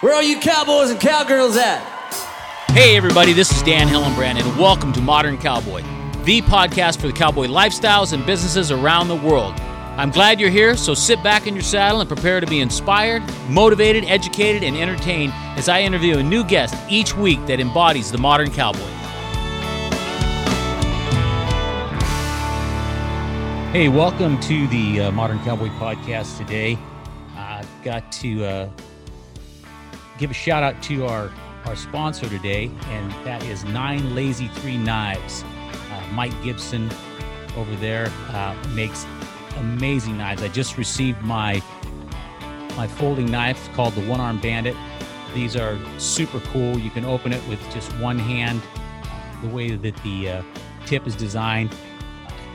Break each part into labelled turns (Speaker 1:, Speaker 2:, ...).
Speaker 1: Where are you cowboys and cowgirls at?
Speaker 2: Hey, everybody, this is Dan Hillenbrand, and welcome to Modern Cowboy, the podcast for the cowboy lifestyles and businesses around the world. I'm glad you're here, so sit back in your saddle and prepare to be inspired, motivated, educated, and entertained as I interview a new guest each week that embodies the modern cowboy. Hey, welcome to the uh, Modern Cowboy Podcast today. I've got to uh, give a shout out to our, our sponsor today, and that is Nine Lazy Three Knives. Uh, Mike Gibson over there uh, makes amazing knives. I just received my my folding knife called the One Arm Bandit. These are super cool. You can open it with just one hand. The way that the uh, tip is designed,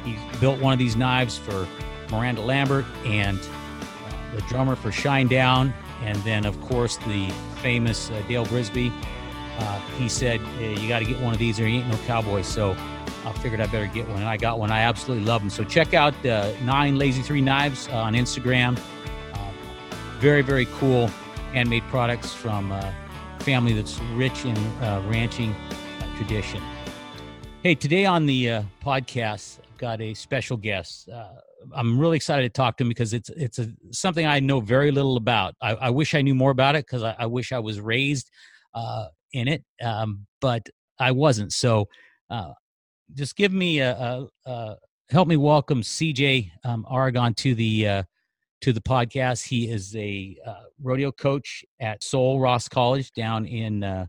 Speaker 2: he built one of these knives for Miranda Lambert and uh, the drummer for Shinedown, and then of course the famous uh, Dale Brisby. Uh, he said, hey, "You got to get one of these, or you ain't no cowboy." So I figured I better get one, and I got one. I absolutely love them. So check out uh, Nine Lazy Three Knives uh, on Instagram. Uh, very very cool handmade products from a family that's rich in ranching tradition. Hey, today on the podcast, I've got a special guest. Uh, I'm really excited to talk to him because it's it's a, something I know very little about. I, I wish I knew more about it because I, I, wish I was raised uh, in it, um, but I wasn't. So, uh, just give me a, a, a, help me welcome CJ um, Aragon to the uh, to the podcast. He is a uh, rodeo coach at Sul Ross College down in uh,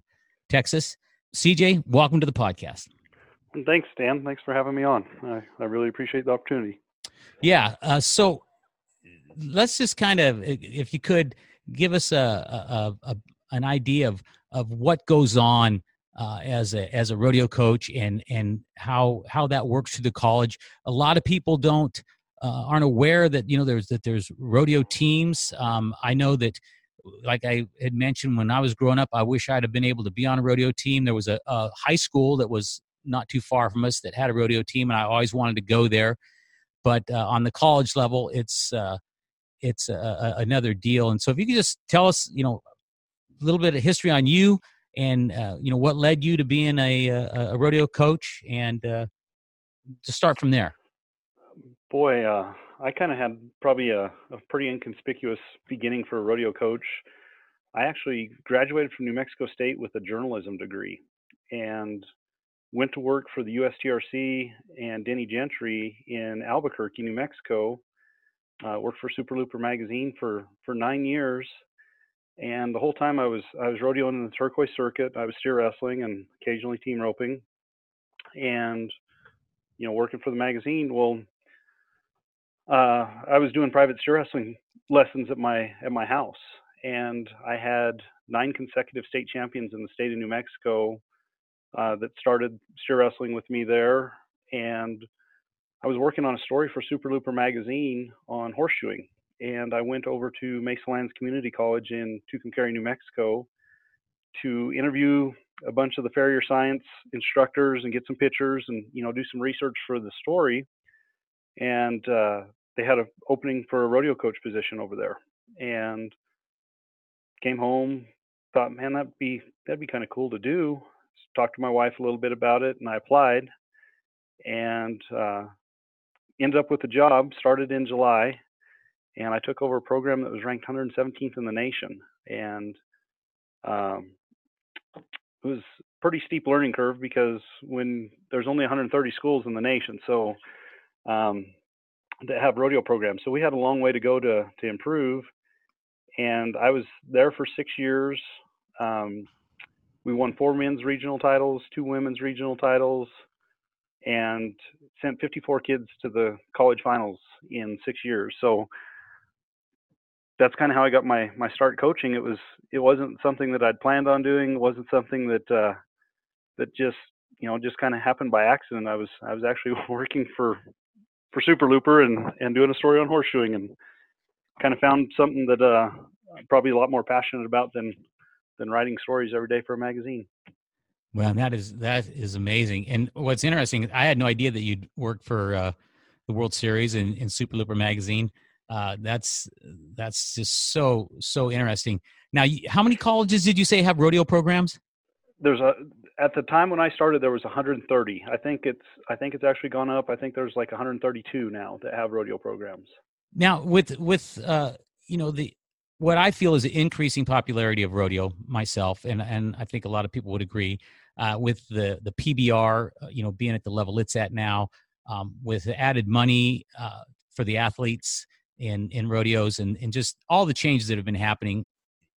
Speaker 2: Texas. CJ, welcome to the podcast.
Speaker 3: Thanks, Dan. Thanks for having me on. I, I really appreciate the opportunity.
Speaker 2: Yeah. Uh, so let's just kind of, if you could, give us a, a, a an idea of of what goes on uh, as a as a rodeo coach and and how how that works through the college. A lot of people don't uh, aren't aware that you know there's that there's rodeo teams. Um, I know that like I had mentioned when I was growing up, I wish I'd have been able to be on a rodeo team. There was a, a high school that was not too far from us that had a rodeo team, and I always wanted to go there. But uh, on the college level, it's uh, it's another deal. And so, if you could just tell us, you know, a little bit of history on you, and uh, you know what led you to being a, a, a rodeo coach, and uh, to start from there.
Speaker 3: Boy, uh, I kind of had probably a, a pretty inconspicuous beginning for a rodeo coach. I actually graduated from New Mexico State with a journalism degree, and went to work for the USTRC and Denny Gentry in Albuquerque, New Mexico. Uh, worked for Super Looper magazine for for nine years, and the whole time I was I was rodeoing in the turquoise circuit. I was steer wrestling and occasionally team roping, and you know working for the magazine. Well, uh, I was doing private steer wrestling lessons at my at my house, and I had nine consecutive state champions in the state of New Mexico uh, that started steer wrestling with me there. And I was working on a story for Super Looper magazine on horseshoeing. And I went over to Mesalands Community College in Tucumcari, New Mexico to interview a bunch of the farrier science instructors and get some pictures and, you know, do some research for the story. And uh, they had an opening for a rodeo coach position over there. And came home, thought, man, that'd be that'd be kind of cool to do talked to my wife a little bit about it, and I applied, and uh, ended up with a job. Started in July, and I took over a program that was ranked 117th in the nation, and um, it was pretty steep learning curve because when there's only 130 schools in the nation, so um, to have rodeo programs, so we had a long way to go to to improve. And I was there for six years. Um, we won four men's regional titles, two women's regional titles, and sent 54 kids to the college finals in six years. So that's kind of how I got my my start coaching. It was it wasn't something that I'd planned on doing. It wasn't something that uh, that just you know just kind of happened by accident. I was I was actually working for for Super Looper and and doing a story on horseshoeing and kind of found something that uh, I'm probably a lot more passionate about than than writing stories every day for a magazine.
Speaker 2: Well, that is that is amazing. And what's interesting, I had no idea that you'd worked for uh, the World Series and in Super Looper magazine. Uh, that's that's just so so interesting. Now, how many colleges did you say have rodeo programs?
Speaker 3: There's a at the time when I started, there was 130. I think it's I think it's actually gone up. I think there's like 132 now that have rodeo programs.
Speaker 2: Now, with with uh, you know the what I feel is the increasing popularity of rodeo myself, and and I think a lot of people would agree uh, with the the PBR, uh, you know, being at the level it's at now, um, with added money uh, for the athletes in in rodeos, and and just all the changes that have been happening.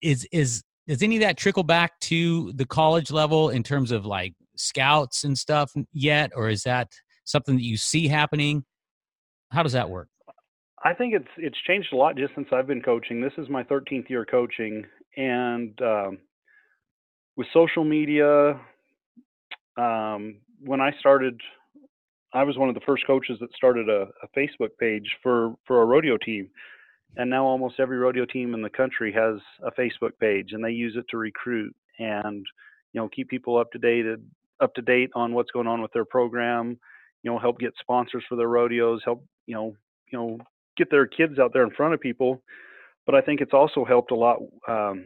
Speaker 2: Is is does any of that trickle back to the college level in terms of like scouts and stuff yet, or is that something that you see happening? How does that work?
Speaker 3: I think it's it's changed a lot just since I've been coaching. This is my 13th year coaching, and um, with social media, um, when I started, I was one of the first coaches that started a, a Facebook page for for a rodeo team and now almost every rodeo team in the country has a Facebook page, and they use it to recruit and you know keep people up to date up to date on what's going on with their program. You know, help get sponsors for their rodeos, help you know you know get their kids out there in front of people. But I think it's also helped a lot um,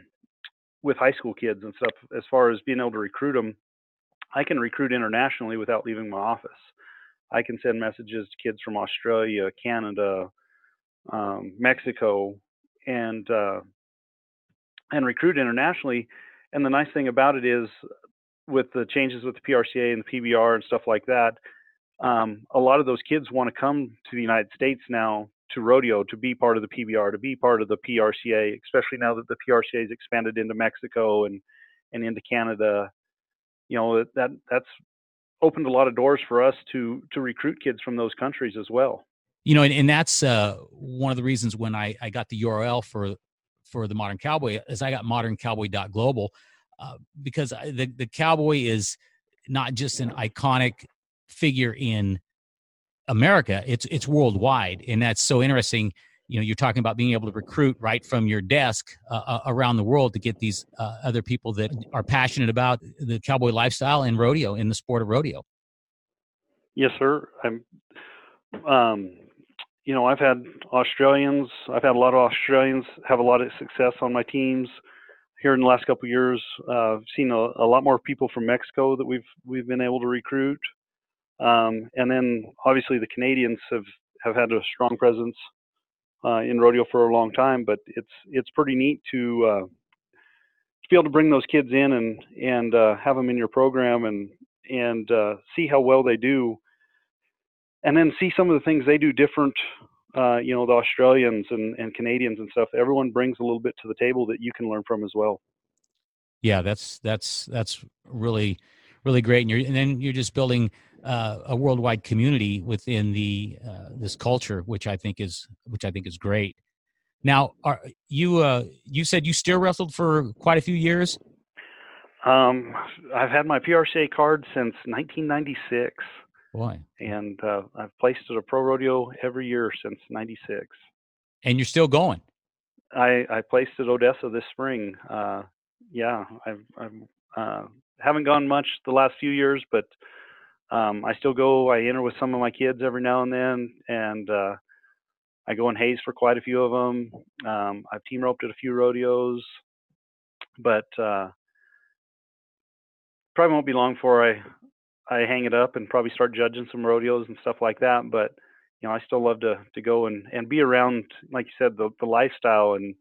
Speaker 3: with high school kids and stuff as far as being able to recruit them. I can recruit internationally without leaving my office. I can send messages to kids from Australia, Canada, um, Mexico, and uh, and recruit internationally. And the nice thing about it is, with the changes with the PRCA and the PBR and stuff like that, um, a lot of those kids want to come to the United States now to rodeo to be part of the PBR, to be part of the PRCA, especially now that the PRCA has expanded into Mexico and and into Canada. You know that that's opened a lot of doors for us to to recruit kids from those countries as well
Speaker 2: you know and, and that's uh, one of the reasons when I, I got the url for for the modern cowboy is i got moderncowboy.global uh, because the, the cowboy is not just an iconic figure in america it's it's worldwide and that's so interesting you know you're talking about being able to recruit right from your desk uh, uh around the world to get these uh, other people that are passionate about the cowboy lifestyle and rodeo in the sport of rodeo
Speaker 3: yes sir i'm um you know, I've had Australians. I've had a lot of Australians have a lot of success on my teams here in the last couple years. Uh, I've seen a, a, lot more people from Mexico that we've we've been able to recruit, um, and then obviously the Canadians have have had a strong presence uh, in rodeo for a long time. But it's it's pretty neat to uh, to be able to bring those kids in and and uh, have them in your program and and uh, see how well they do. And then see some of the things they do different uh, you know the australians and, and canadians and stuff. Everyone brings a little bit to the table that you can learn from as well.
Speaker 2: Yeah that's that's that's really really great. And you're and then you're just building uh, a worldwide community within the uh, this culture which i think is which i think is great now are you uh you said you still wrestled for quite a few years
Speaker 3: um i've had my prca card since 1996
Speaker 2: Boy.
Speaker 3: And uh, I've placed at a pro rodeo every year since '96.
Speaker 2: And you're still going.
Speaker 3: I I placed at Odessa this spring. Uh, yeah, I've I've uh, haven't gone much the last few years, but um, I still go. I enter with some of my kids every now and then, and uh, I go in haze for quite a few of them. Um, I've team roped at a few rodeos, but uh, probably won't be long before I I hang it up and probably start judging some rodeos and stuff like that. But you know, I still love to to go and and be around, like you said, the the lifestyle and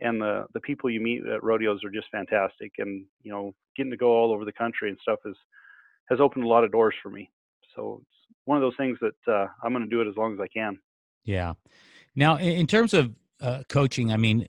Speaker 3: and the the people you meet at rodeos are just fantastic. And you know, getting to go all over the country and stuff is has opened a lot of doors for me. So it's one of those things that uh, I'm going to do it as long as I can.
Speaker 2: Yeah. Now, in terms of uh, coaching, I mean,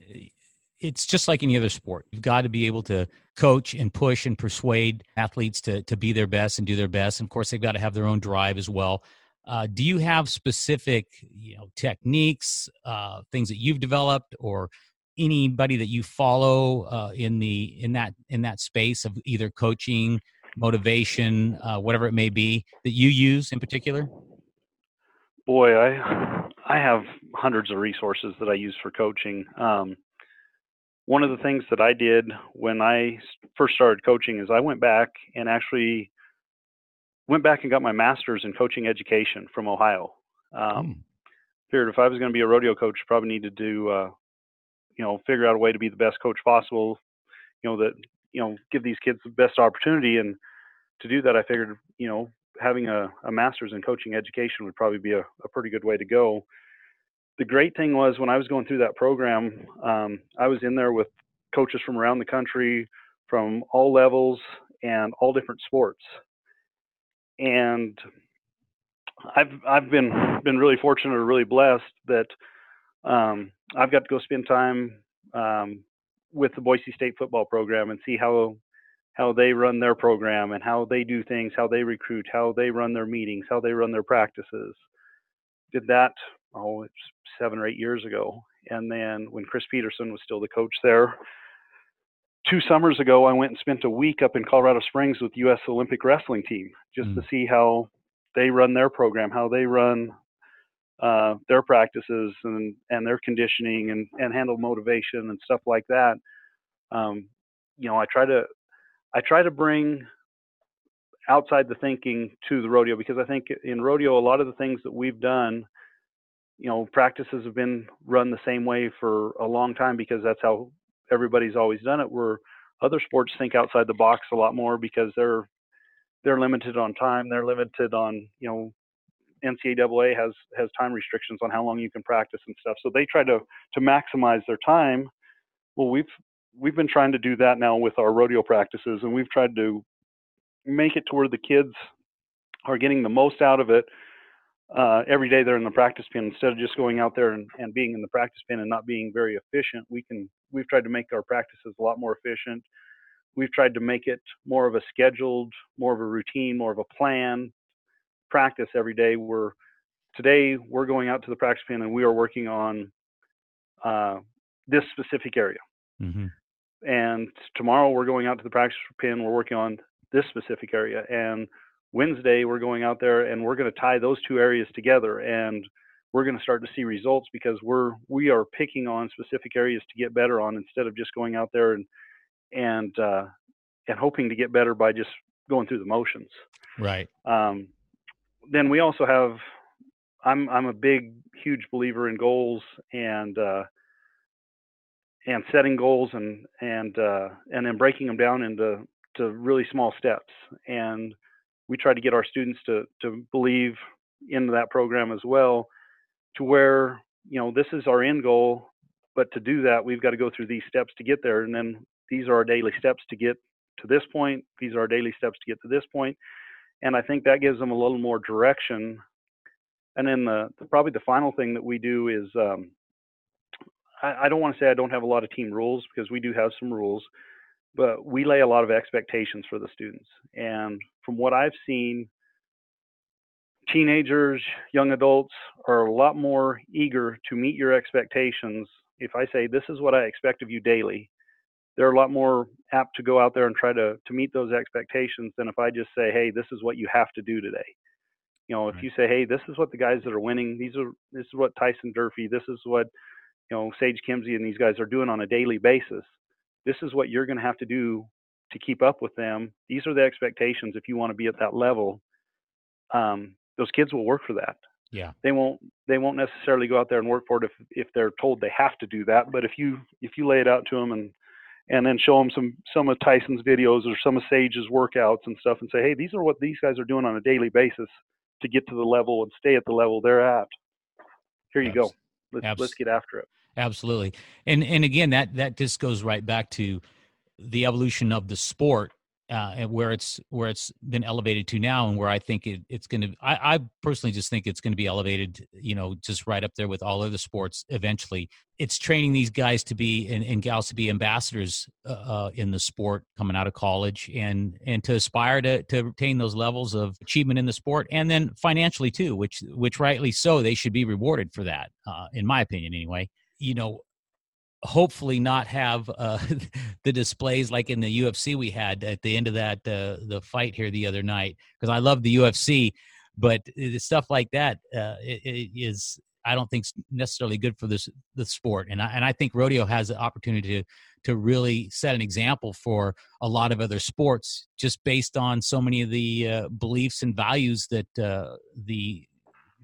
Speaker 2: it's just like any other sport. You've got to be able to coach and push and persuade athletes to to be their best and do their best. And of course, they've got to have their own drive as well. Uh, do you have specific, you know, techniques, uh, things that you've developed, or anybody that you follow uh, in the in that in that space of either coaching, motivation, uh, whatever it may be, that you use in particular?
Speaker 3: Boy, I I have hundreds of resources that I use for coaching. Um, one of the things that I did when I first started coaching is I went back and actually went back and got my master's in coaching education from Ohio. Um, mm. Figured if I was going to be a rodeo coach, probably needed to, uh, you know, figure out a way to be the best coach possible. you know that you know give these kids the best opportunity. And to do that, I figured you know having a, a master's in coaching education would probably be a, a pretty good way to go. The great thing was when I was going through that program, um, I was in there with coaches from around the country, from all levels and all different sports. And I've I've been been really fortunate or really blessed that um, I've got to go spend time um, with the Boise State football program and see how how they run their program and how they do things, how they recruit, how they run their meetings, how they run their practices. Did that oh it's seven or eight years ago, and then when Chris Petersen was still the coach there, two summers ago, I went and spent a week up in Colorado Springs with U.S. Olympic wrestling team just mm. to see how they run their program, how they run uh, their practices and and their conditioning and and handle motivation and stuff like that. Um, you know, I try to I try to bring outside the thinking to the rodeo because I think in rodeo a lot of the things that we've done, you know, practices have been run the same way for a long time because that's how everybody's always done it. Where other sports think outside the box a lot more because they're they're limited on time. They're limited on you know NCAA has has time restrictions on how long you can practice and stuff. So they try to to maximize their time. Well, we've we've been trying to do that now with our rodeo practices, and we've tried to make it to where the kids are getting the most out of it uh, every day they're in the practice pen instead of just going out there and, and being in the practice pen and not being very efficient we can we've tried to make our practices a lot more efficient we've tried to make it more of a scheduled more of a routine more of a plan practice every day we're today we're going out to the practice pen and we are working on uh, this specific area mm-hmm. and tomorrow we're going out to the practice pen we're working on this specific area and Wednesday, we're going out there and we're going to tie those two areas together and we're going to start to see results because we're we are picking on specific areas to get better on instead of just going out there and and uh, and hoping to get better by just going through the motions.
Speaker 2: Right.
Speaker 3: Um, then we also have I'm I'm a big huge believer in goals and uh, and setting goals and and uh, and then breaking them down into to really small steps. And we try to get our students to to believe in that program as well to where you know this is our end goal but to do that we've got to go through these steps to get there. And then these are our daily steps to get to this point. These are our daily steps to get to this point and i think that gives them a little more direction and then the, the probably the final thing that we do is um, I, I don't want to say i don't have a lot of team rules because we do have some rules but we lay a lot of expectations for the students. And from what I've seen, teenagers, young adults are a lot more eager to meet your expectations. If I say, This is what I expect of you daily, they're a lot more apt to go out there and try to, to meet those expectations than if I just say, Hey, this is what you have to do today. You know, if right. you say, Hey, this is what the guys that are winning, these are this is what Tyson Durfee, this is what you know, Sage Kimzey and these guys are doing on a daily basis this is what you're going to have to do to keep up with them. These are the expectations if you want to be at that level. Um, those kids will work for that.
Speaker 2: Yeah.
Speaker 3: They won't they won't necessarily go out there and work for it if if they're told they have to do that. But if you if you lay it out to them and and then show them some some of Tyson's videos or some of Sage's workouts and stuff and say, hey, these are what these guys are doing on a daily basis to get to the level and stay at the level they're at. Here you go. Let's let's get after it.
Speaker 2: Absolutely. And and again that that just goes right back to the evolution of the sport uh, and where it's where it's been elevated to now, and where I think it, it's going to. I, I personally just think it's going to be elevated. You know, just right up there with all other sports. Eventually, it's training these guys to be and, and gals to be ambassadors uh, uh, in the sport coming out of college, and and to aspire to to attain those levels of achievement in the sport, and then financially too, which which rightly so they should be rewarded for that, uh, in my opinion, anyway you know, hopefully not have uh, the displays like in the UFC we had at the end of that uh, the fight here the other night because I love the UFC, but the stuff like that uh, is I don't think necessarily good for this the sport, and I, and I think rodeo has the opportunity to to really set an example for a lot of other sports just based on so many of the uh, beliefs and values that uh, the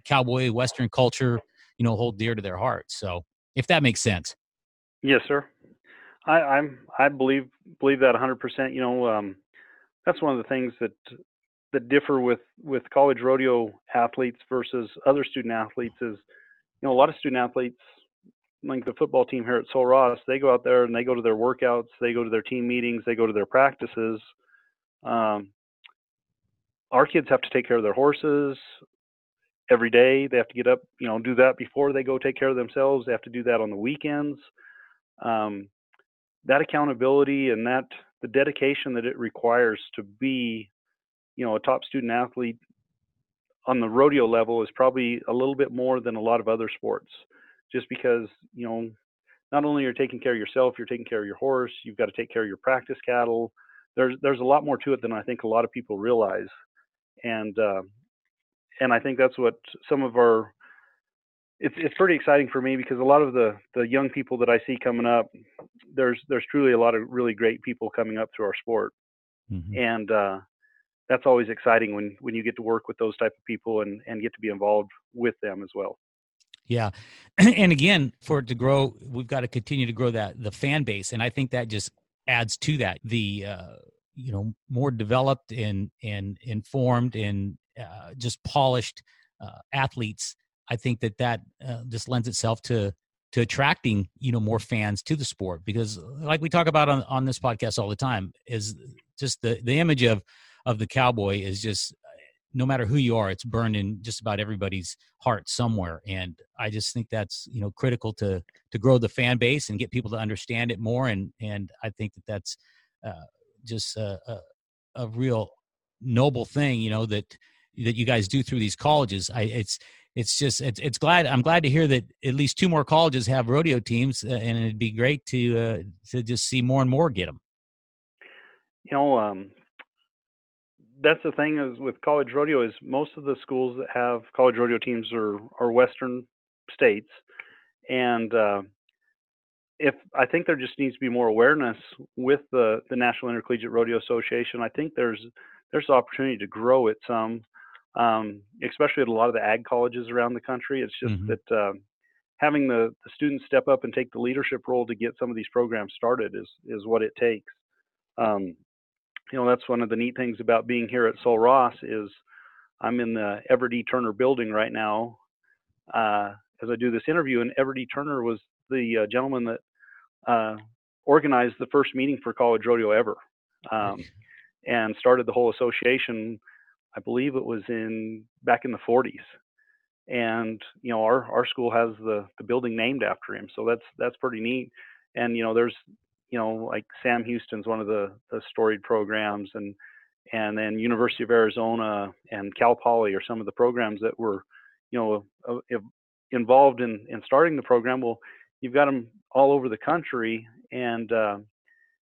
Speaker 2: cowboy western culture you know hold dear to their hearts. So if that makes sense.
Speaker 3: Yes, sir. I, I'm I believe believe that 100%. You know, um, that's one of the things that that differ with with college rodeo athletes versus other student athletes is, you know, a lot of student athletes like the football team here at Sul Ross, they go out there and they go to their workouts, they go to their team meetings, they go to their practices. Um, our kids have to take care of their horses every day. They have to get up, you know, do that before they go take care of themselves. They have to do that on the weekends. Um, that accountability and that the dedication that it requires to be, you know, a top student athlete on the rodeo level is probably a little bit more than a lot of other sports just because you know not only you're taking care of yourself you're taking care of your horse you've got to take care of your practice cattle. There's there's a lot more to it than i think a lot of people realize and uh, and i think that's what some of our it's it's pretty exciting for me because a lot of the the young people that i see coming up there's there's truly a lot of really great people coming up through our sport mm-hmm. and uh, that's always exciting when when you get to work with those type of people and and get to be involved with them as well
Speaker 2: yeah. And again, for it to grow, we've got to continue to grow that the fan base. And I think that just adds to that. The uh, you know, more developed and and informed and uh, just polished uh, athletes. I think that that uh, just lends itself to to attracting you know more fans to the sport because like we talk about on, on this podcast all the time is just the the image of of the cowboy is just no matter who you are, it's burned in just about everybody's heart somewhere. And I just think that's you know critical to to grow the fan base and get people to understand it more. And and I think that that's uh, just a, a, a, real noble thing, you know that that you guys do through these colleges. I it's it's just it's it's glad I'm glad to hear that at least two more colleges have rodeo teams, uh, and it'd be great to uh, to just see more and more get them.
Speaker 3: You know, um, that's the thing is with college rodeo is most of the schools that have college rodeo teams are are western states and uh, if I think there just needs to be more awareness with the the National Intercollegiate Rodeo Association. I think there's there's opportunity to grow it some, um, especially at a lot of the ag colleges around the country. It's just mm-hmm. that uh, having the, the students step up and take the leadership role to get some of these programs started is is what it takes. Um, you know that's one of the neat things about being here at Sul Ross is I'm in the Everett E. Turner building right now uh, as I do this interview, and Everett E. Turner was the uh, gentleman that uh, organized the first meeting for college rodeo ever, um, and started the whole association. I believe it was in back in the 40s, and you know our our school has the the building named after him, so that's that's pretty neat. And you know there's you know, like Sam Houston's one of the, the storied programs, and and then University of Arizona and Cal Poly are some of the programs that were, you know, involved in in starting the program. Well, you've got them all over the country, and uh,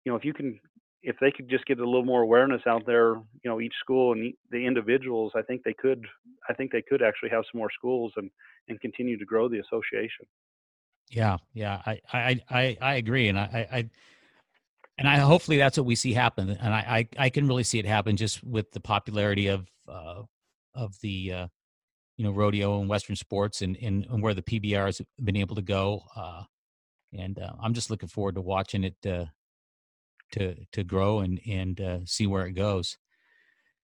Speaker 3: you know, if you can, if they could just get a little more awareness out there, you know, each school and the individuals, I think they could, I think they could actually have some more schools and and continue to grow the association.
Speaker 2: Yeah, yeah, I I I, I agree, and I, I and I hopefully that's what we see happen, and I I, I can really see it happen just with the popularity of uh, of the uh, you know rodeo and Western sports and, and, and where the PBR has been able to go, uh, and uh, I'm just looking forward to watching it uh, to to grow and and uh, see where it goes.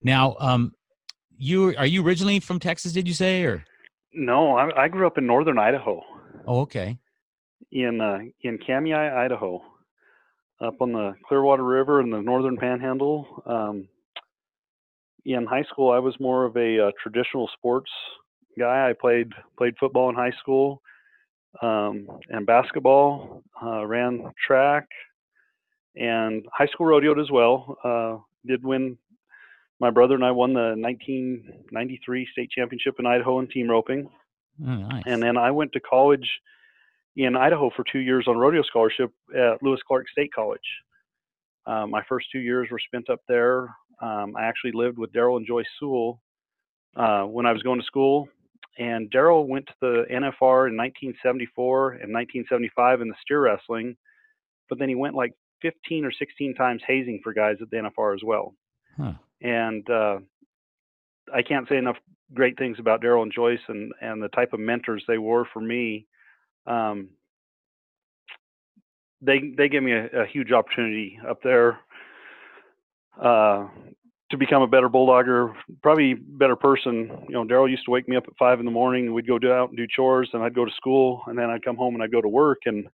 Speaker 2: Now, um, you are you originally from Texas? Did you say or?
Speaker 3: No, I, I grew up in northern Idaho.
Speaker 2: Oh, okay
Speaker 3: in uh, in Kamiah, Idaho, up on the Clearwater River in the northern Panhandle. Um, in high school, I was more of a, uh, traditional sports guy. I played played football in high school um, and basketball. Uh, ran track and high school rodeoed as well. Uh, did win. My brother and I won the 1993 state championship in Idaho in team roping.
Speaker 2: Oh, nice.
Speaker 3: And then I went to college in Idaho for two years on rodeo scholarship at Lewis Clark State College. Um, my first two years were spent up there. Um, I actually lived with Daryl and Joyce Sewell uh, when I was going to school. And Daryl went to the NFR in 1974 and 1975 in the steer wrestling, but then he went like 15 or 16 times hazing for guys at the NFR as well. Huh. And uh, I can't say enough great things about Daryl and Joyce and, and the type of mentors they were for me um, they they gave me a, a huge opportunity up there uh, to become a better bulldogger, probably better person. You know, Daryl used to wake me up at five in the morning. We'd go do out and do chores, and I'd go to school, and then I'd come home and I'd go to work, and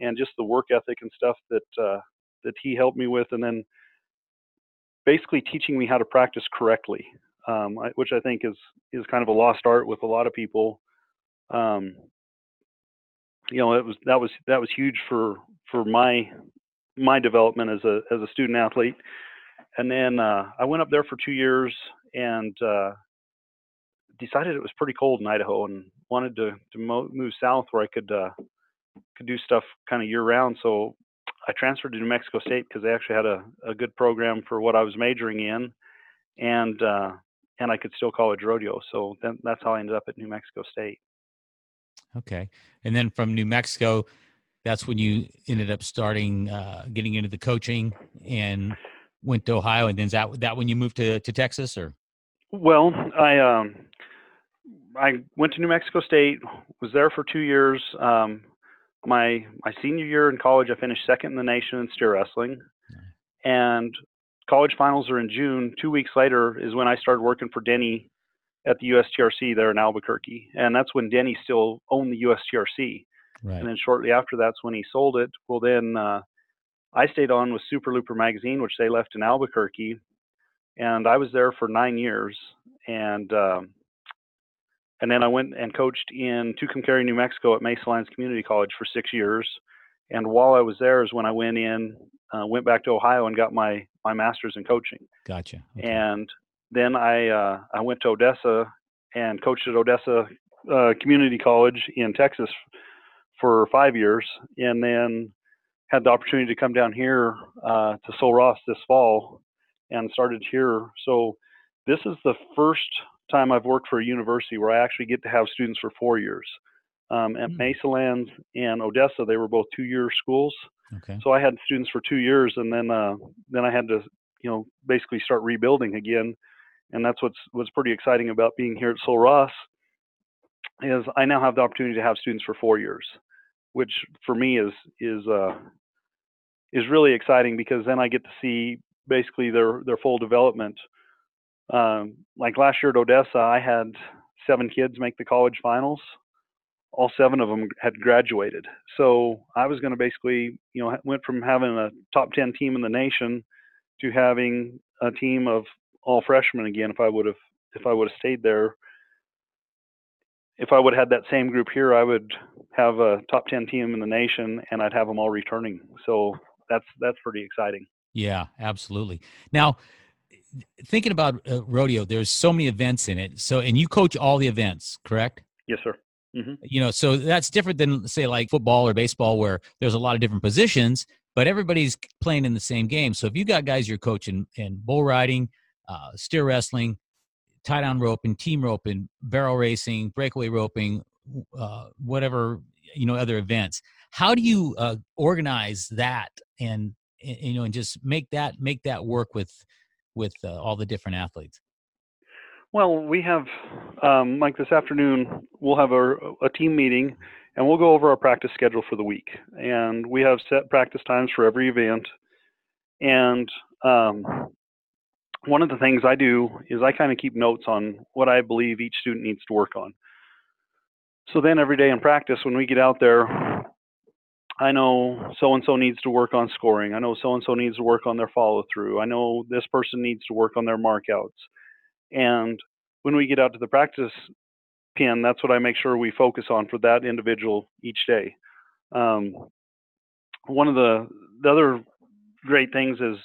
Speaker 3: and just the work ethic and stuff that uh, that he helped me with, and then basically teaching me how to practice correctly, um, I, which I think is is kind of a lost art with a lot of people. Um, you know, it was that was that was huge for for my my development as a as a student athlete. And then uh, I went up there for two years and uh, decided it was pretty cold in Idaho and wanted to to mo- move south where I could uh, could do stuff kind of year round. So I transferred to New Mexico State because they actually had a, a good program for what I was majoring in, and uh, and I could still college rodeo. So then that's how I ended up at New Mexico State.
Speaker 2: Okay, and then from New Mexico, that's when you ended up starting uh, getting into the coaching and went to Ohio, and then is that that when you moved to to Texas or?
Speaker 3: Well, I um, I went to New Mexico State, was there for two years. Um, my my senior year in college, I finished second in the nation in steer wrestling, and college finals are in June. Two weeks later is when I started working for Denny at the USTRC there in Albuquerque, and that's when Denny still owned the USTRC. Right. And then shortly after that's when he sold it. Well, then uh, I stayed on with Super Looper magazine, which they left in Albuquerque, and I was there for nine years. And um, and then I went and coached in Tucumcari, New Mexico at Mesalands Community College for six years. And while I was there is when I went in, uh, went back to Ohio and got my my master's in coaching.
Speaker 2: Gotcha.
Speaker 3: Okay. And then I uh, I went to Odessa and coached at Odessa uh, Community College in Texas for five years, and then had the opportunity to come down here uh, to Sul Ross this fall and started here. So this is the first time I've worked for a university where I actually get to have students for four years. Um, at. Mesalands and Odessa, they were both two-year schools. Okay. So I had students for two years, and then uh, then I had to, you know, basically start rebuilding again. And that's what's what's pretty exciting about being here at Sul Ross is I now have the opportunity to have students for four years, which for me is is uh, is really exciting because then I get to see basically their their full development um, like last year at Odessa, I had seven kids make the college finals. All seven of them had graduated. So I was going to basically, you know, went from having a top 10 team in the nation to having a team of all freshmen again if I would have if I would have stayed there. If I would have had that same group here, I would have a top 10 team in the nation and I'd have them all returning. So that's that's pretty exciting.
Speaker 2: Yeah, absolutely. Now, thinking about uh, rodeo, there's so many events in it. So, and you coach all the events, correct?
Speaker 3: Yes, sir.
Speaker 2: Mm-hmm. You know, so that's different than say like football or baseball, where there's a lot of different positions, but everybody's playing in the same game. So if you got guys you're coaching in bull riding, uh, steer wrestling, tie down roping, team roping, barrel racing, breakaway roping, uh, whatever you know, other events. How do you uh, organize that and, and you know and just make that make that work with with uh, all the different athletes?
Speaker 3: Well, we have um, like this afternoon, we'll have a, a team meeting and we'll go over our practice schedule for the week. And we have set practice times for every event. And um, one of the things I do is I kind of keep notes on what I believe each student needs to work on. So then every day in practice, when we get out there, I know so and so needs to work on scoring. I know so and so needs to work on their follow through. I know this person needs to work on their markouts. And when we get out to the practice pin, that's what I make sure we focus on for that individual each day. Um, one of the the other great things is,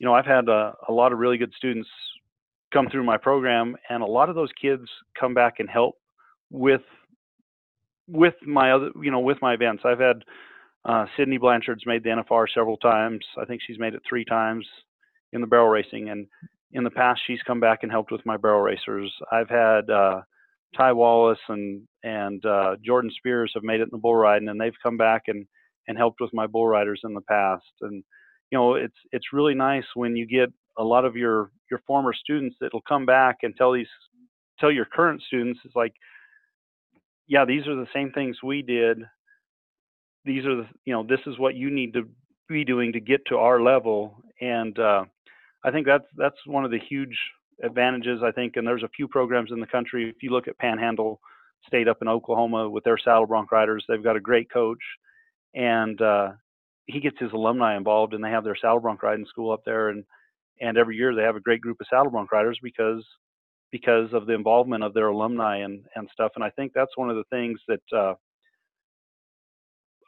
Speaker 3: you know, I've had a, a lot of really good students come through my program, and a lot of those kids come back and help with with my other, you know, with my events. I've had uh, Sydni Blanchard's made the NFR several times. I think she's made it three times in the barrel racing. And in the past, she's come back and helped with my barrel racers. I've had uh, Ty Wallace and and uh, Jordan Spears have made it in the bull riding, and they've come back and and helped with my bull riders in the past. And you know, it's it's really nice when you get a lot of your your former students that'll come back and tell these tell your current students it's like yeah these are the same things we did these are the you know this is what you need to be doing to get to our level. And uh, i think that's that's one of the huge advantages i think. And there's a few programs in the country. If you look at panhandle state up in oklahoma with their saddle bronc riders they've got a great coach. And uh, he gets his alumni involved and they have their saddle bronc riding school up there. And and every year they have a great group of saddle bronc riders because because of the involvement of their alumni and and stuff. And i think that's one of the things that uh,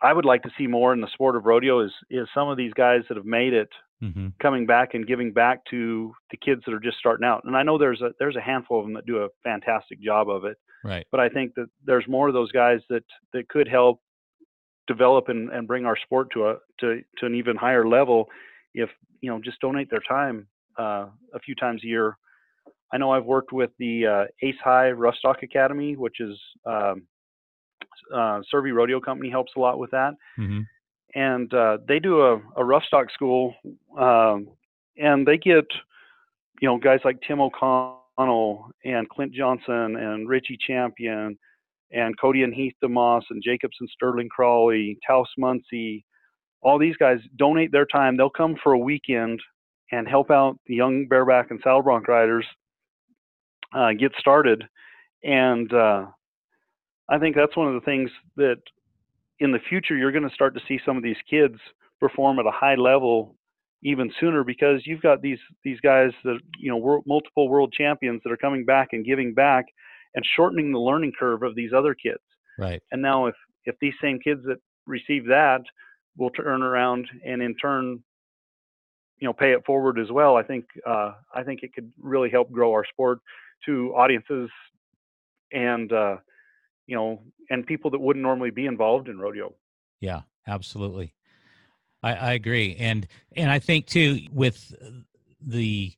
Speaker 3: I would like to see more in the sport of rodeo is is some of these guys that have made it mm-hmm. coming back and giving back to the kids that are just starting out. And I know there's a there's a handful of them that do a fantastic job of it.
Speaker 2: Right.
Speaker 3: But I think that there's more of those guys that that could help develop and, and bring our sport to a to to an even higher level if you know just donate their time uh, a few times a year. I know I've worked with the uh, Ace High Rough Stock Academy, which is um, uh, Survey Rodeo Company helps a lot with that. Mm-hmm. And uh, they do a, a rough stock school, um, and they get, you know, guys like Tim O'Connell and Clint Johnson and Richie Champion and Cody and Heath DeMoss and Jacobs and Sterling Crawley, Taos Muncy, all these guys donate their time. They'll come for a weekend and help out the young bareback and saddle bronc riders uh, get started. And uh, I think that's one of the things that in the future you're going to start to see some of these kids perform at a high level even sooner because you've got these these guys that you know world, multiple world champions that are coming back and giving back and shortening the learning curve of these other kids.
Speaker 2: Right.
Speaker 3: And now if if these same kids that receive that will turn around and in turn you know pay it forward as well, I think uh, I think it could really help grow our sport to audiences and uh, you know, and people that wouldn't normally be involved in rodeo.
Speaker 2: Yeah, absolutely. I, I agree, and and I think too with the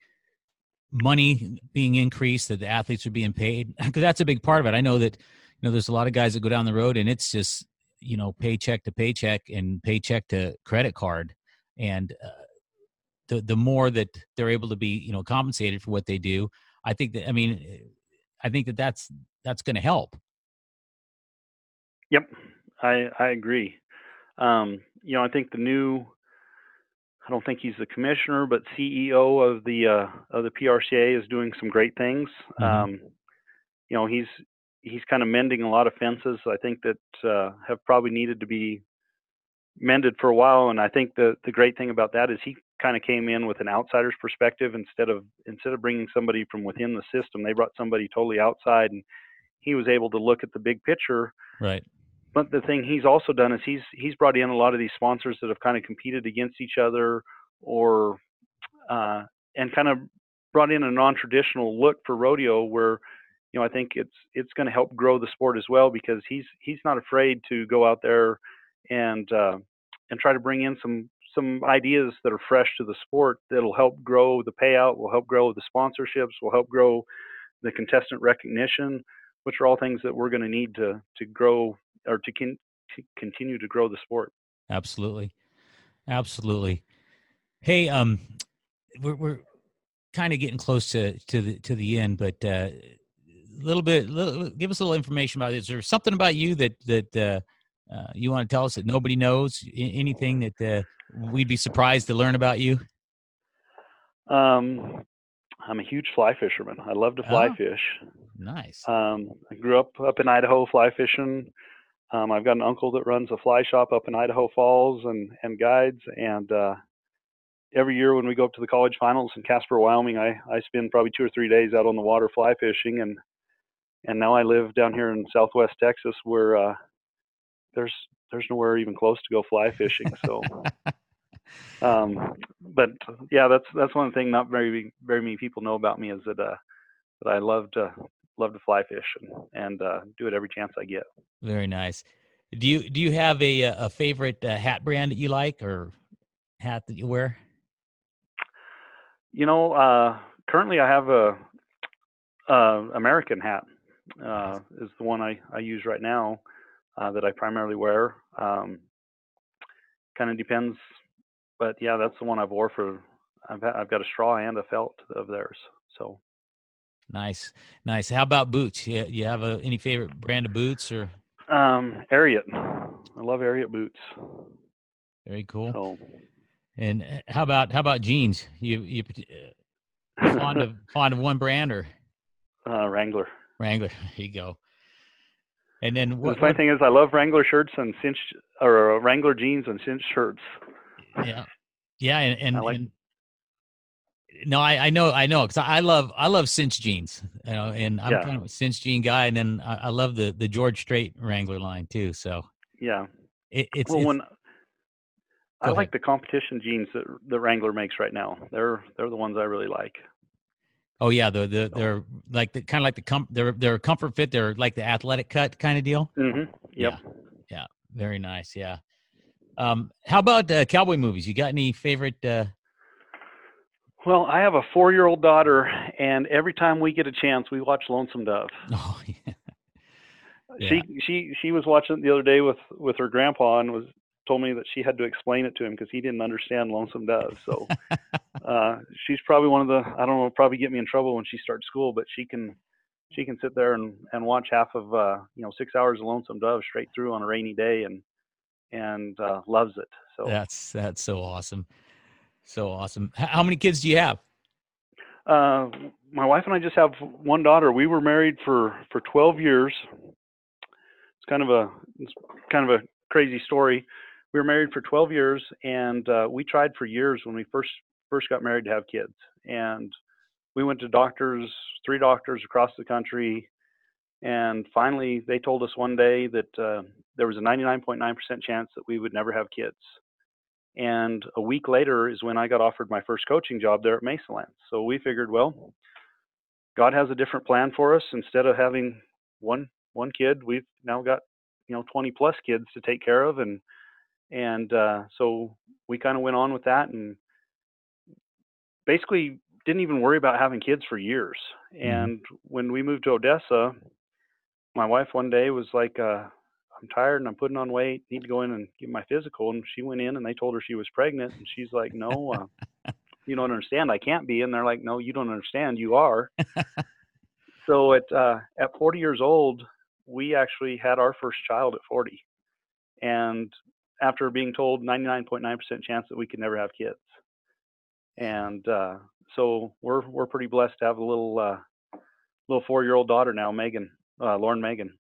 Speaker 2: money being increased that the athletes are being paid because that's a big part of it. I know that you know there's a lot of guys that go down the road and it's just you know paycheck to paycheck and paycheck to credit card, and uh, the the more that they're able to be you know compensated for what they do, I think that I mean I think that that's that's going to help
Speaker 3: Yep, I I agree. Um, you know, I think the new I don't think he's the commissioner, but CEO of the uh, of the PRCA is doing some great things. Mm-hmm. Um, you know, he's he's kind of mending a lot of fences. I think that uh, have probably needed to be mended for a while. And I think the the great thing about that is he kind of came in with an outsider's perspective instead of instead of bringing somebody from within the system. They brought somebody totally outside, and he was able to look at the big picture.
Speaker 2: Right
Speaker 3: but the thing he's also done is he's he's brought in a lot of these sponsors that have kind of competed against each other or uh, and kind of brought in a non-traditional look for rodeo where you know I think it's it's going to help grow the sport as well because he's he's not afraid to go out there and uh, and try to bring in some some ideas that are fresh to the sport that'll help grow the payout, will help grow the sponsorships, will help grow the contestant recognition, which are all things that we're going to need to to grow or to, con- to continue to grow the sport.
Speaker 2: Absolutely, absolutely. Hey, um, we're we're kind of getting close to to the to the end, but uh, a little bit, little, give us a little information about it. Is there something about you that that uh, uh, you want to tell us that nobody knows? Anything that uh, we'd be surprised to learn about you?
Speaker 3: Um, I'm a huge fly fisherman. I love to fly oh, fish.
Speaker 2: Nice.
Speaker 3: Um, I grew up up in Idaho fly fishing. Um, I've got an uncle that runs a fly shop up in Idaho Falls and and guides. And uh, every year when we go up to the college finals in Casper, Wyoming, I I spend probably two or three days out on the water fly fishing. And and now I live down here in Southwest Texas, where uh, there's there's nowhere even close to go fly fishing. So. um, but yeah, that's that's one thing not very very many people know about me is that uh, that I love to love to fly fish and, and uh, do it every chance I get.
Speaker 2: Very nice. Do you do you have a a favorite uh, hat brand that you like or hat that you wear?
Speaker 3: You know, uh, currently I have a, a American hat. Uh, is the one I, I use right now uh, that I primarily wear. Um, kind of depends, but yeah, that's the one I've wore for. I've I've got a straw and a felt of theirs. So
Speaker 2: Nice, nice. How about boots? You, you have a, any favorite brand of boots or?
Speaker 3: Um, Ariat. I love Ariat boots.
Speaker 2: Very cool.
Speaker 3: So,
Speaker 2: And uh, how about how about jeans? You you uh, fond of fond of one brand or
Speaker 3: uh, Wrangler.
Speaker 2: Wrangler? There you go. And then what, The
Speaker 3: funny
Speaker 2: what
Speaker 3: thing is, I love Wrangler shirts and cinched or uh, Wrangler jeans and cinched shirts.
Speaker 2: Yeah, yeah, and and,
Speaker 3: I like-
Speaker 2: and no, I, I know I know because I love I love cinch jeans, you know, and I'm
Speaker 3: Yeah.
Speaker 2: kind of a cinch jean guy, and then I, I love the the George Strait Wrangler line too. So
Speaker 3: Yeah.
Speaker 2: it, it's,
Speaker 3: well,
Speaker 2: it's
Speaker 3: when I
Speaker 2: Go
Speaker 3: like
Speaker 2: ahead.
Speaker 3: the competition jeans that the Wrangler makes right now. They're they're the ones I really like.
Speaker 2: oh yeah, the the they're like the kind of like the com they're they're comfort fit. They're like the athletic cut kind of deal.
Speaker 3: hmm Yep.
Speaker 2: Yeah, very nice. Yeah. Um, how about uh, cowboy movies? You got any favorite? Uh,
Speaker 3: Well, I have a four-year-old daughter, and every time we get a chance, we watch Lonesome Dove.
Speaker 2: oh, yeah.
Speaker 3: She she she was watching it the other day with with her grandpa and was told me that she had to explain it to him because he didn't understand Lonesome Dove. So uh, she's probably one of the I don't know probably get me in trouble when she starts school, but she can she can sit there and and watch half of uh, you know six hours of Lonesome Dove straight through on a rainy day and and uh, loves it. So
Speaker 2: That's that's so awesome, so awesome. How many kids do you have?
Speaker 3: Uh, my wife and I just have one daughter. We were married for for 12 years. It's kind of a it's kind of a crazy story. We were married for 12 years, and uh, we tried for years when we first first got married to have kids. And we went to doctors, three doctors across the country, and finally they told us one day that uh, there was a 99.9% chance that we would never have kids. And a week later is when I got offered my first coaching job there at Mesaland. So we figured, well, God has a different plan for us. Instead of having one one kid, we've now got you know 20 plus kids to take care of, and and uh, so we kind of went on with that, and basically didn't even worry about having kids for years. And when we moved to Odessa, my wife one day was like, uh, I'm tired and I'm putting on weight. Need to go in and get my physical. And she went in and they told her she was pregnant. And she's like, No, uh, you don't understand. I can't be. And they're like, No, you don't understand. You are. so at uh, at 40 years old, we actually had our first child at 40. And after being told 99.9% chance that we could never have kids. And uh, so we're we're pretty blessed to have a little uh, little four year old daughter now, Megan, uh, Lauren Megan.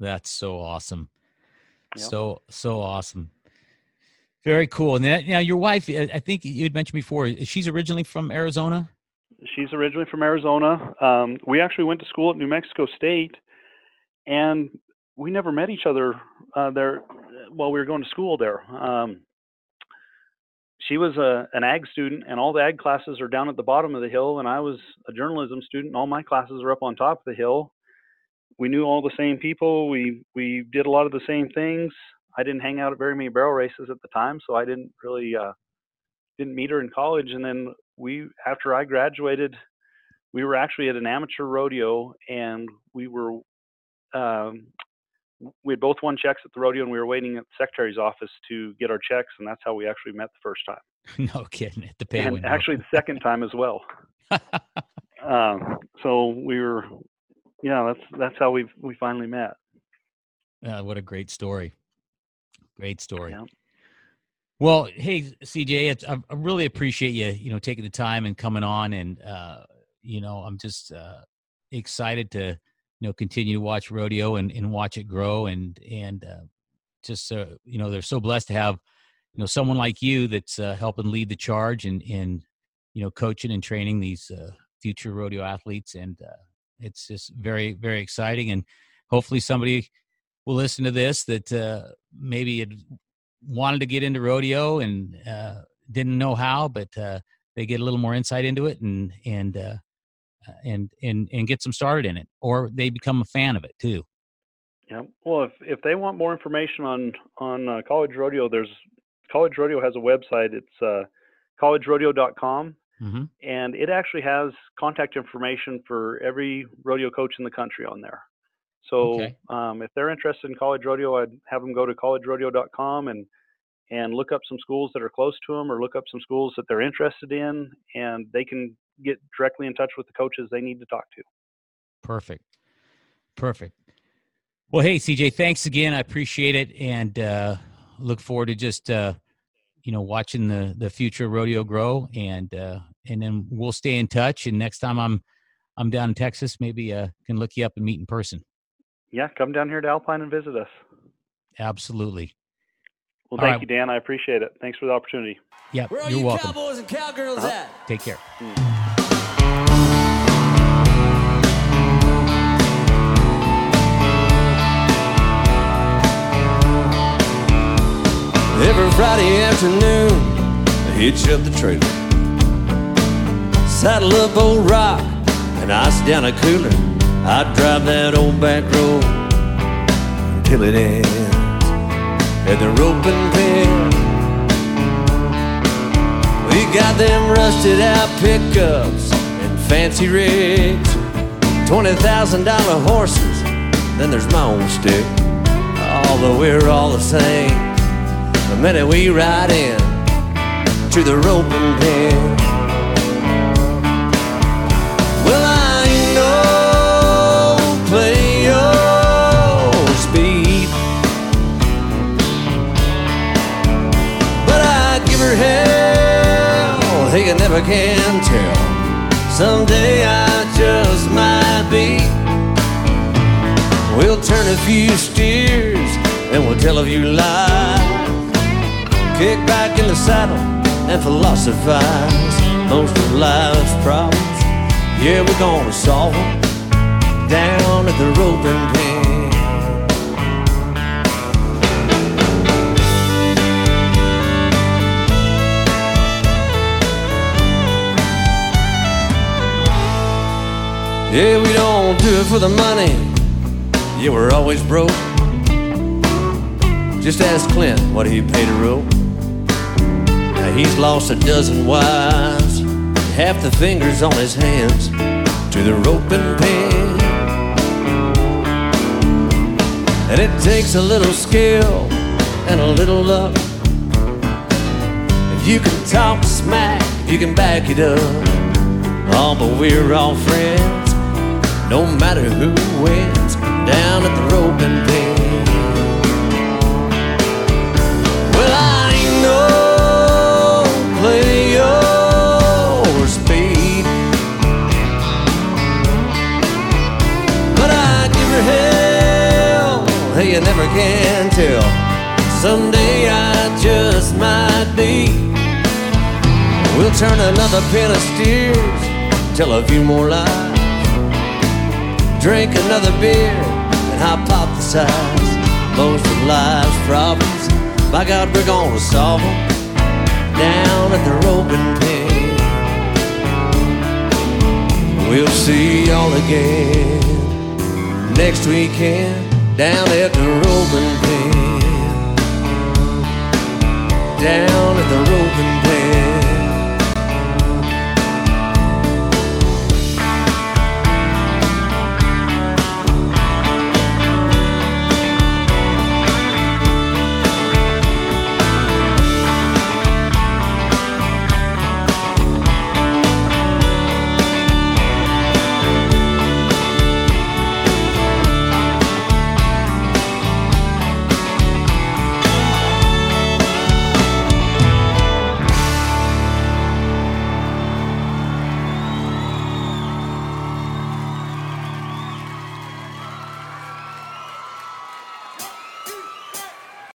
Speaker 2: That's so awesome.
Speaker 3: Yep.
Speaker 2: So so awesome. Very cool. And then, now your wife, I I think you had mentioned before, she's originally from Arizona.
Speaker 3: She's originally from Arizona. Um, we actually went to school at New Mexico State, and we never met each other uh, there while we were going to school there. Um, she was a, an ag student, and all the ag classes are down at the bottom of the hill, and I was a journalism student, and all my classes are up on top of the hill. We knew all the same people. We we did a lot of the same things. I didn't hang out at very many barrel races at the time, so I didn't really uh, didn't meet her in college. And then we, after I graduated, we were actually at an amateur rodeo, and we were um, we had both won checks at the rodeo, and we were waiting at the secretary's office to get our checks, and that's how we actually met the first time,
Speaker 2: no kidding. At the pay
Speaker 3: and
Speaker 2: window.
Speaker 3: actually the second time as well. Um, so we were, yeah, that's that's how we we finally met.
Speaker 2: Uh, what a great story. Great story.
Speaker 3: Yeah.
Speaker 2: Well, hey CJ, it's, I, I really appreciate you, you know, taking the time and coming on, and uh, you know, I'm just uh, excited to, you know, continue to watch rodeo and, and watch it grow, and and uh, just uh, you know, they're so blessed to have, you know, someone like you that's uh, helping lead the charge and and you know, coaching and training these uh, future rodeo athletes, and uh, it's just very very exciting, and hopefully somebody will listen to this that uh, maybe had wanted to get into rodeo and uh, didn't know how, but uh, they get a little more insight into it and and uh, and and and get some started in it, or they become a fan of it too.
Speaker 3: Yeah. Well, if if they want more information on on uh, college rodeo, there's college rodeo has a website. It's uh, collegerodeo.com,
Speaker 2: Mm-hmm.
Speaker 3: and it actually has contact information for every rodeo coach in the country on there. So
Speaker 2: Okay.
Speaker 3: um, if they're interested in college rodeo, I'd have them go to collegerodeo.com and and look up some schools that are close to them, or look up some schools that they're interested in, and they can get directly in touch with the coaches they need to talk to.
Speaker 2: Perfect, perfect. Well, hey, CJ, thanks again. I appreciate it, and uh, look forward to just uh, you know watching the the future rodeo grow, and uh, and then we'll stay in touch. And next time I'm I'm down in Texas, maybe uh, can look you up and meet in person.
Speaker 3: Yeah, come down here to Alpine and visit us.
Speaker 2: Absolutely.
Speaker 3: Well, thank right. you, Dan. I appreciate it. Thanks for the opportunity.
Speaker 2: Yeah,
Speaker 1: Where are
Speaker 2: you're
Speaker 1: you
Speaker 2: welcome.
Speaker 1: cowboys and cowgirls uh-huh. at?
Speaker 2: Take care.
Speaker 3: Mm.
Speaker 4: Every Friday afternoon, I hitch up the trailer, saddle up old rock, and ice down a cooler. I'd drive that old back road until it ends at the roping pen. We got them rusted out pickups and fancy rigs, twenty thousand dollar horses. Then there's my own stick, although we're all the same the minute we ride in to the roping pen. Well, you never can tell. Someday I just might be. We'll turn a few steers and we'll tell a few lies kick back in the saddle and philosophize most of life's problems. Yeah, we're gonna solve them down at the roping pen. Yeah, we don't do it for the money. Yeah, we're always broke. Just ask Clint what he paid a rope. Now he's lost a dozen wives, half the fingers on his hands to the rope and pen. And it takes a little skill and a little luck. If you can talk smack, you can back it up. Oh, but we're all friends, no matter who wins, down at the roping pen. Well, I ain't no play or speed, but I give her hell. Hey, you never can tell. Someday I just might be. We'll turn another pen of steers, tell a few more lies. Drink another beer and hypothesize most of life's problems. By God, we're gonna solve them down at the roping pen. We'll see y'all again next weekend down at the roping pen. Down at the roping